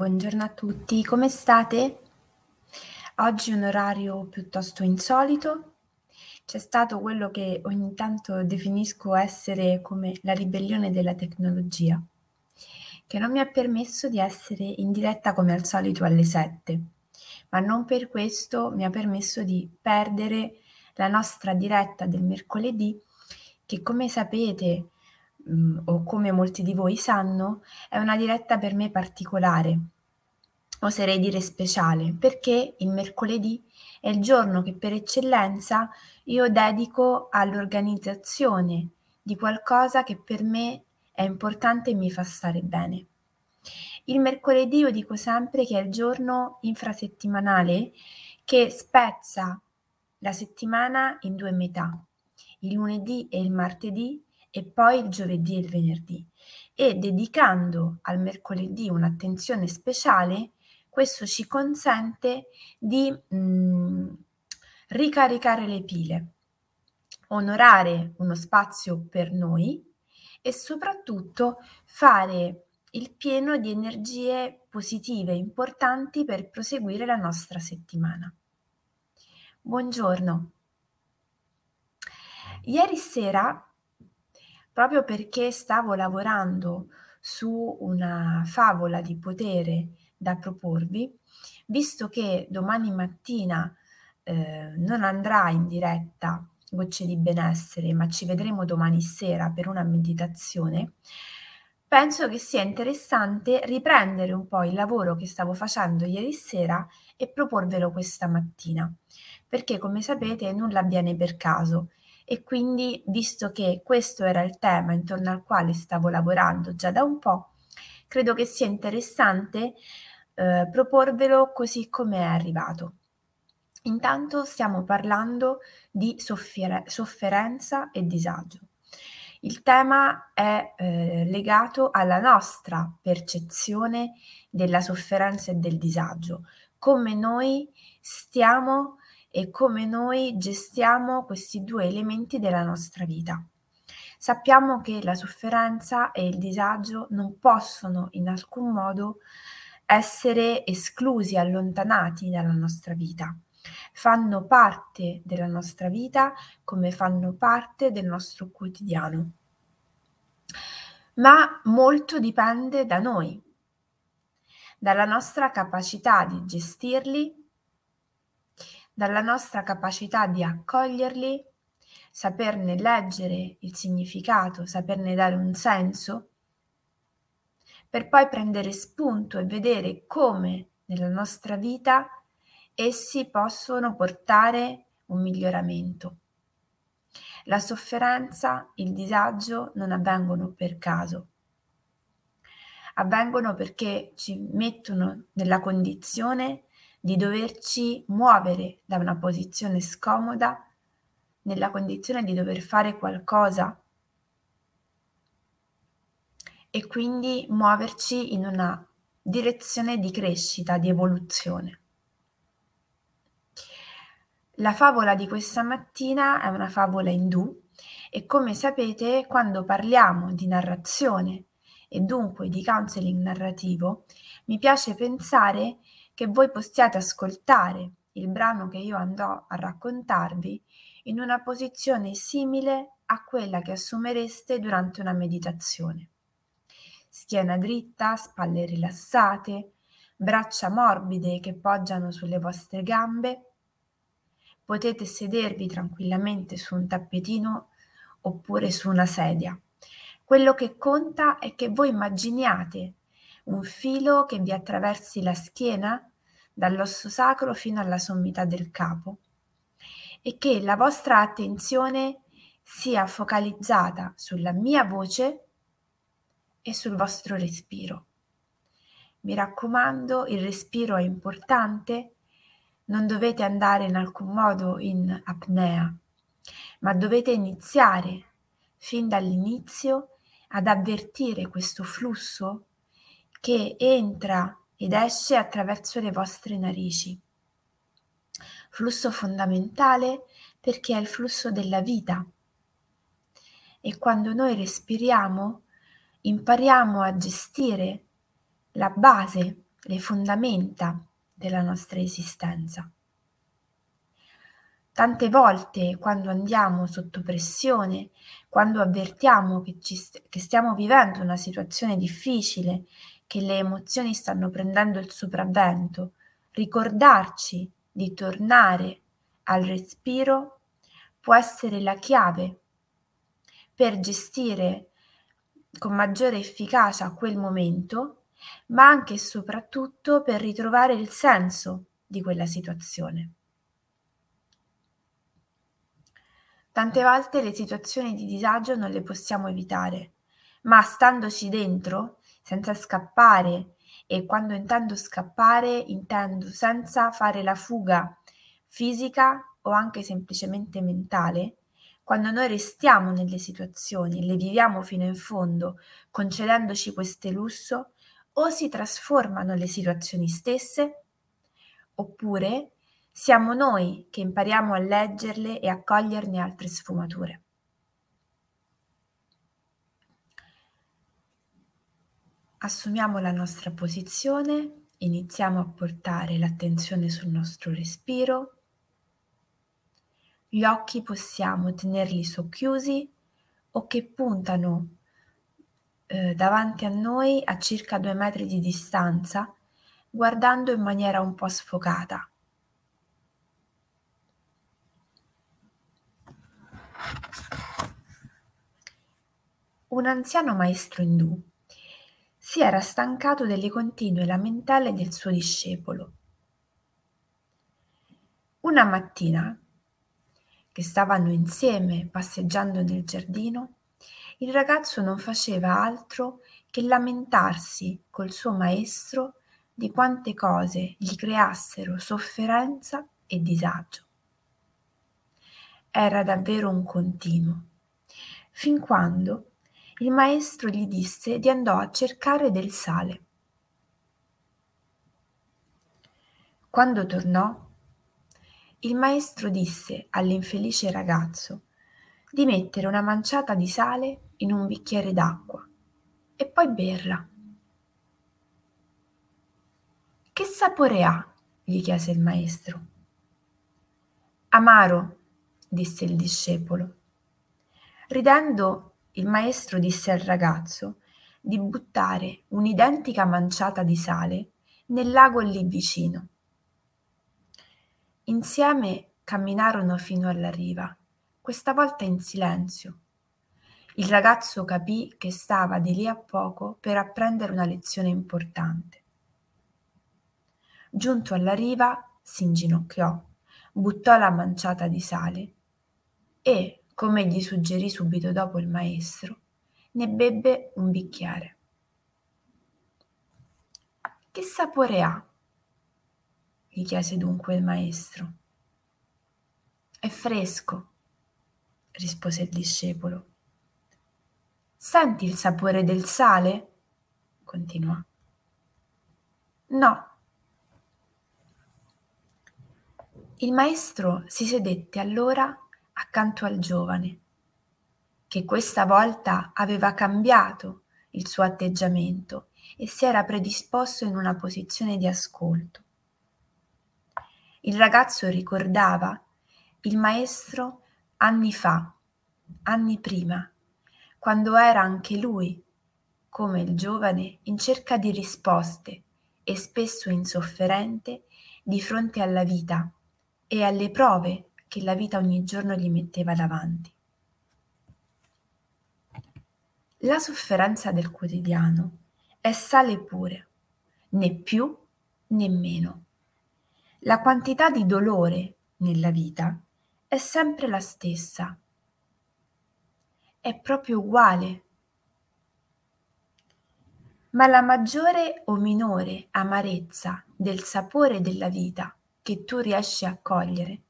buongiorno a tutti, come state? Oggi è un orario piuttosto insolito. C'è stato quello che ogni tanto definisco essere come la ribellione della tecnologia, che non mi ha permesso di essere in diretta come al solito alle 7, ma non per questo mi ha permesso di perdere la nostra diretta del mercoledì, che come sapete mh, o come molti di voi sanno, è una diretta per me particolare, oserei dire speciale, perché il mercoledì è il giorno che per eccellenza io dedico all'organizzazione di qualcosa che per me è importante e mi fa stare bene. Il mercoledì io dico sempre che è il giorno infrasettimanale che spezza la settimana in due metà, il lunedì e il martedì e poi il giovedì e il venerdì. E dedicando al mercoledì un'attenzione speciale, questo ci consente di mh, mm, ricaricare le pile, onorare uno spazio per noi e soprattutto fare il pieno di energie positive importanti per proseguire la nostra settimana. Buongiorno. Ieri sera proprio perché stavo lavorando su una favola di potere da proporvi, visto che domani mattina eh, non andrà in diretta Gocce di benessere, ma ci vedremo domani sera per una meditazione, penso che sia interessante riprendere un po' il lavoro che stavo facendo ieri sera e proporvelo questa mattina, perché come sapete nulla avviene per caso e quindi, visto che questo era il tema intorno al quale stavo lavorando già da un po', credo che sia interessante eh, proporvelo così come è arrivato. Intanto stiamo parlando di soffere- sofferenza e disagio. Il tema è eh, legato alla nostra percezione della sofferenza e del disagio, come noi stiamo e come noi gestiamo questi due elementi della nostra vita. Sappiamo che la sofferenza e il disagio non possono in alcun modo essere esclusi, allontanati dalla nostra vita. Fanno parte della nostra vita come fanno parte del nostro quotidiano. Ma molto dipende da noi, dalla nostra capacità di gestirli dalla nostra capacità di accoglierli, saperne leggere il significato, saperne dare un senso, per poi prendere spunto e vedere come nella nostra vita essi possono portare un miglioramento. La sofferenza, il disagio non avvengono per caso, avvengono perché ci mettono nella condizione di doverci muovere da una posizione scomoda nella condizione di dover fare qualcosa e quindi muoverci in una direzione di crescita, di evoluzione. La favola di questa mattina è una favola indù e come sapete quando parliamo di narrazione e dunque di counseling narrativo mi piace pensare che voi possiate ascoltare il brano che io andrò a raccontarvi in una posizione simile a quella che assumereste durante una meditazione. Schiena dritta, spalle rilassate, braccia morbide che poggiano sulle vostre gambe. Potete sedervi tranquillamente su un tappetino oppure su una sedia. Quello che conta è che voi immaginiate un filo che vi attraversi la schiena dall'osso sacro fino alla sommità del capo e che la vostra attenzione sia focalizzata sulla mia voce e sul vostro respiro. Mi raccomando, il respiro è importante, non dovete andare in alcun modo in apnea, ma dovete iniziare fin dall'inizio ad avvertire questo flusso che entra ed esce attraverso le vostre narici. Flusso fondamentale perché è il flusso della vita. E quando noi respiriamo, impariamo a gestire la base le fondamenta della nostra esistenza. Tante volte quando andiamo sotto pressione, quando avvertiamo che, ci, che stiamo vivendo una situazione difficile, che le emozioni stanno prendendo il sopravvento, ricordarci di tornare al respiro può essere la chiave per gestire con maggiore efficacia quel momento, ma anche e soprattutto per ritrovare il senso di quella situazione. Tante volte le situazioni di disagio non le possiamo evitare, ma standoci dentro, senza scappare, e quando intendo scappare intendo senza fare la fuga fisica o anche semplicemente mentale, quando noi restiamo nelle situazioni le viviamo fino in fondo, concedendoci questo lusso, o si trasformano le situazioni stesse, oppure siamo noi che impariamo a leggerle e a coglierne altre sfumature. Assumiamo la nostra posizione, iniziamo a portare l'attenzione sul nostro respiro. Gli occhi possiamo tenerli socchiusi o che puntano eh, davanti a noi a circa due metri di distanza, guardando in maniera un po' sfocata. Un anziano maestro indù si era stancato delle continue lamentele del suo discepolo. Una mattina, che stavano insieme passeggiando nel giardino, il ragazzo non faceva altro che lamentarsi col suo maestro di quante cose gli creassero sofferenza e disagio era davvero un continuo, fin quando il maestro gli disse di andò a cercare del sale. Quando tornò, il maestro disse all'infelice ragazzo di mettere una manciata di sale in un bicchiere d'acqua e poi berla. Che sapore ha? gli chiese il maestro. Amaro, disse il discepolo. Ridendo, il maestro disse al ragazzo di buttare un'identica manciata di sale nel lago lì vicino. Insieme camminarono fino alla riva, questa volta in silenzio. Il ragazzo capì che stava di lì a poco per apprendere una lezione importante. Giunto alla riva, si inginocchiò, buttò la manciata di sale e, come gli suggerì subito dopo il maestro, ne bebbe un bicchiere. Che sapore ha? gli chiese dunque il maestro. È fresco, rispose il discepolo. Senti il sapore del sale? continuò. No. Il maestro si sedette allora accanto al giovane, che questa volta aveva cambiato il suo atteggiamento e si era predisposto in una posizione di ascolto. Il ragazzo ricordava il maestro anni fa, anni prima, quando era anche lui, come il giovane, in cerca di risposte e spesso insofferente di fronte alla vita e alle prove che la vita ogni giorno gli metteva davanti. La sofferenza del quotidiano è sale pure, né più né meno. La quantità di dolore nella vita è sempre la stessa. È proprio uguale. Ma la maggiore o minore amarezza del sapore della vita che tu riesci a cogliere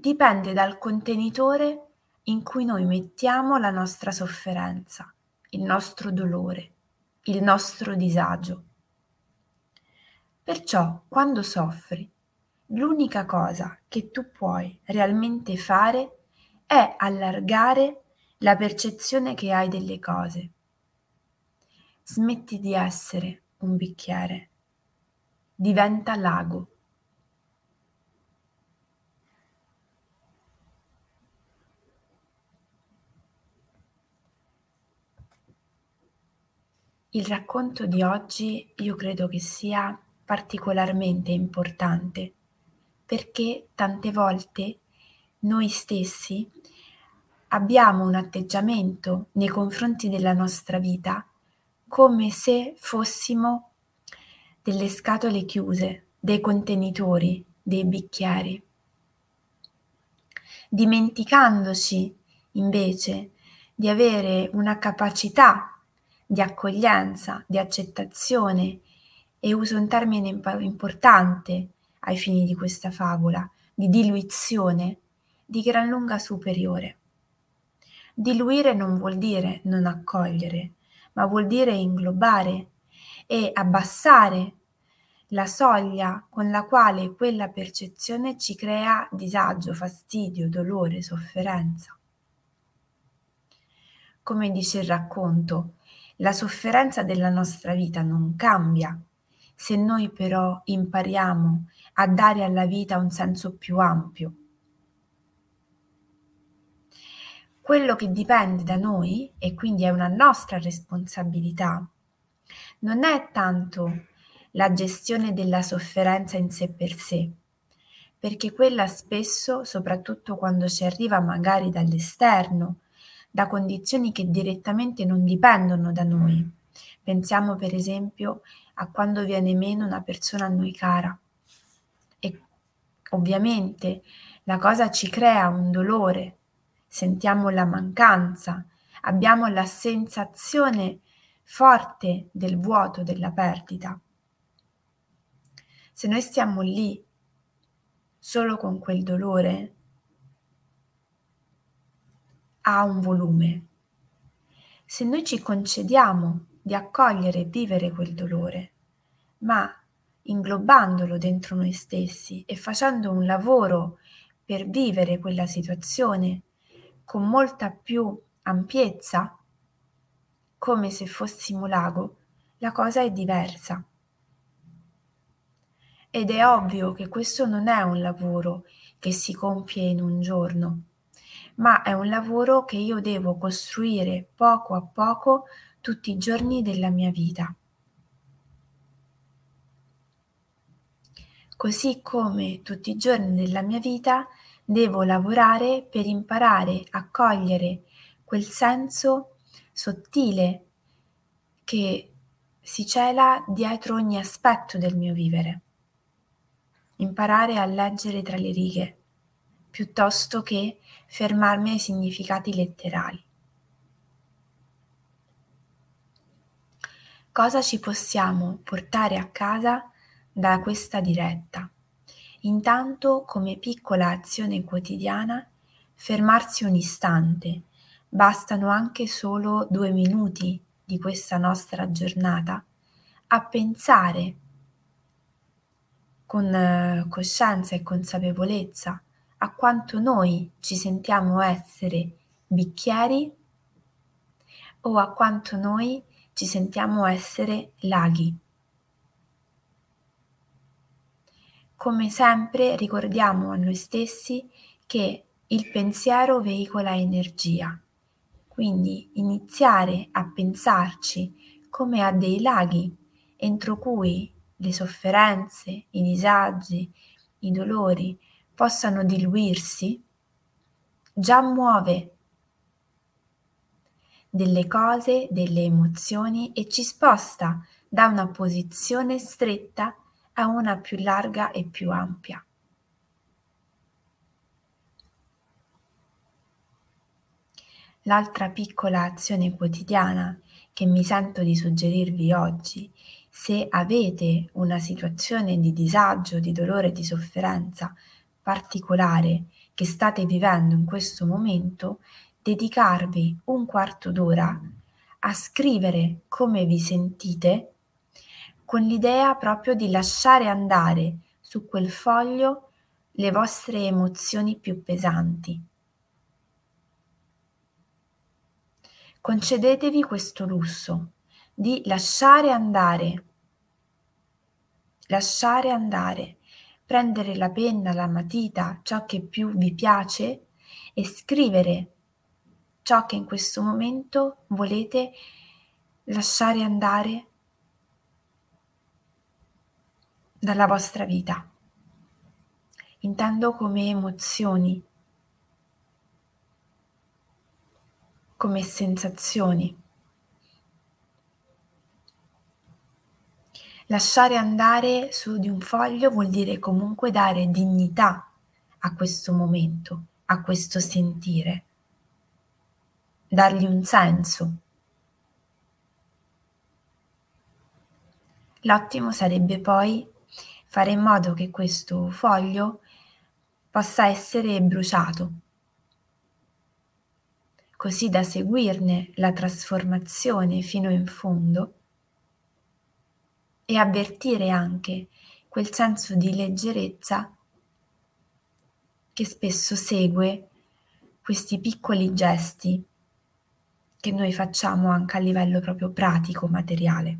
dipende dal contenitore in cui noi mettiamo la nostra sofferenza, il nostro dolore, il nostro disagio. Perciò, quando soffri, l'unica cosa che tu puoi realmente fare è allargare la percezione che hai delle cose. Smetti di essere un bicchiere, diventa lago. Il racconto di oggi io credo che sia particolarmente importante perché tante volte noi stessi abbiamo un atteggiamento nei confronti della nostra vita come se fossimo delle scatole chiuse, dei contenitori, dei bicchieri, dimenticandoci invece di avere una capacità di accoglienza, di accettazione e uso un termine importante ai fini di questa favola, di diluizione, di gran lunga superiore. Diluire non vuol dire non accogliere, ma vuol dire inglobare e abbassare la soglia con la quale quella percezione ci crea disagio, fastidio, dolore, sofferenza. Come dice il racconto, la sofferenza della nostra vita non cambia se noi però impariamo a dare alla vita un senso più ampio. Quello che dipende da noi, e quindi è una nostra responsabilità, non è tanto la gestione della sofferenza in sé per sé, perché quella spesso, soprattutto quando ci arriva magari dall'esterno, da condizioni che direttamente non dipendono da noi. Pensiamo per esempio a quando viene meno una persona a noi cara e ovviamente la cosa ci crea un dolore, sentiamo la mancanza, abbiamo la sensazione forte del vuoto, della perdita. Se noi stiamo lì solo con quel dolore, ha un volume. Se noi ci concediamo di accogliere e vivere quel dolore, ma inglobandolo dentro noi stessi e facendo un lavoro per vivere quella situazione con molta più ampiezza, come se fossimo lago, la cosa è diversa. Ed è ovvio che questo non è un lavoro che si compie in un giorno, ma è un lavoro che io devo costruire poco a poco tutti i giorni della mia vita. Così come tutti i giorni della mia vita devo lavorare per imparare a cogliere quel senso sottile che si cela dietro ogni aspetto del mio vivere. Imparare a leggere tra le righe, piuttosto che fermarmi ai significati letterali. Cosa ci possiamo portare a casa da questa diretta? Intanto, come piccola azione quotidiana, fermarsi un istante. Bastano anche solo due minuti di questa nostra giornata a pensare con eh, coscienza e consapevolezza a quanto noi ci sentiamo essere bicchieri o a quanto noi ci sentiamo essere laghi. Come sempre ricordiamo a noi stessi che il pensiero veicola energia, quindi iniziare a pensarci come a dei laghi entro cui le sofferenze, i disagi, i dolori possano diluirsi, già muove delle cose, delle emozioni e ci sposta da una posizione stretta a una più larga e più ampia. L'altra piccola azione quotidiana che mi sento di suggerirvi oggi, se avete una situazione di disagio, di dolore, di sofferenza particolare che state vivendo in questo momento, dedicarvi un quarto d'ora a scrivere come vi sentite con l'idea proprio di lasciare andare su quel foglio le vostre emozioni più pesanti. Concedetevi questo lusso di lasciare andare lasciare andare, prendere la penna, la matita, ciò che più vi piace e scrivere ciò che in questo momento volete lasciare andare dalla vostra vita. Intendo come emozioni, come sensazioni. Lasciare andare su di un foglio vuol dire comunque dare dignità a questo momento, a questo sentire, dargli un senso. L'ottimo sarebbe poi fare in modo che questo foglio possa essere bruciato, così da seguirne la trasformazione fino in fondo e avvertire anche quel senso di leggerezza che spesso segue questi piccoli gesti che noi facciamo anche a livello proprio pratico, materiale.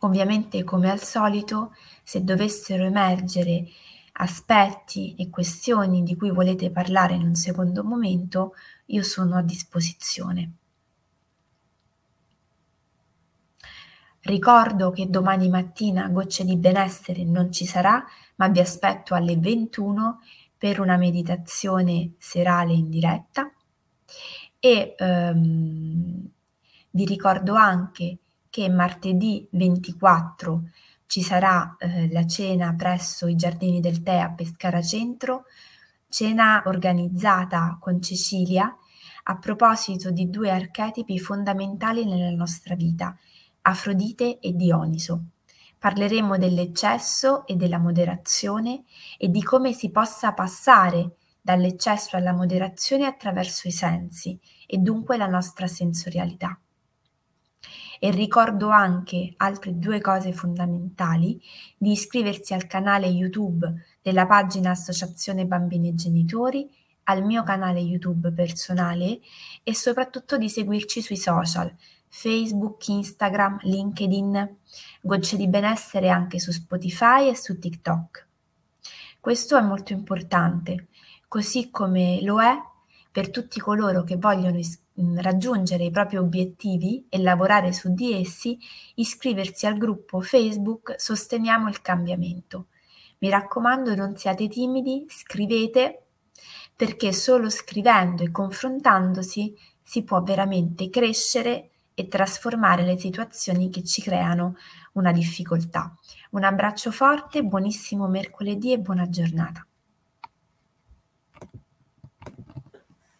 Ovviamente, come al solito, se dovessero emergere aspetti e questioni di cui volete parlare in un secondo momento, io sono a disposizione. Ricordo che domani mattina Gocce di Benessere non ci sarà, ma vi aspetto alle 21 per una meditazione serale in diretta. E um, vi ricordo anche che martedì 24 ci sarà eh, la cena presso i Giardini del Tè a Pescara Centro, cena organizzata con Cecilia a proposito di due archetipi fondamentali nella nostra vita, Afrodite e Dioniso. Parleremo dell'eccesso e della moderazione e di come si possa passare dall'eccesso alla moderazione attraverso i sensi e dunque la nostra sensorialità. E ricordo anche altre due cose fondamentali, di iscriversi al canale YouTube della pagina Associazione Bambini e Genitori, al mio canale YouTube personale e soprattutto di seguirci sui social, Facebook, Instagram, LinkedIn, Gocce di benessere anche su Spotify e su TikTok. Questo è molto importante, così come lo è per tutti coloro che vogliono is- raggiungere i propri obiettivi e lavorare su di essi, iscriversi al gruppo Facebook Sosteniamo il cambiamento. Mi raccomando, non siate timidi, scrivete perché solo scrivendo e confrontandosi si può veramente crescere e trasformare le situazioni che ci creano una difficoltà. Un abbraccio forte, buonissimo mercoledì e buona giornata.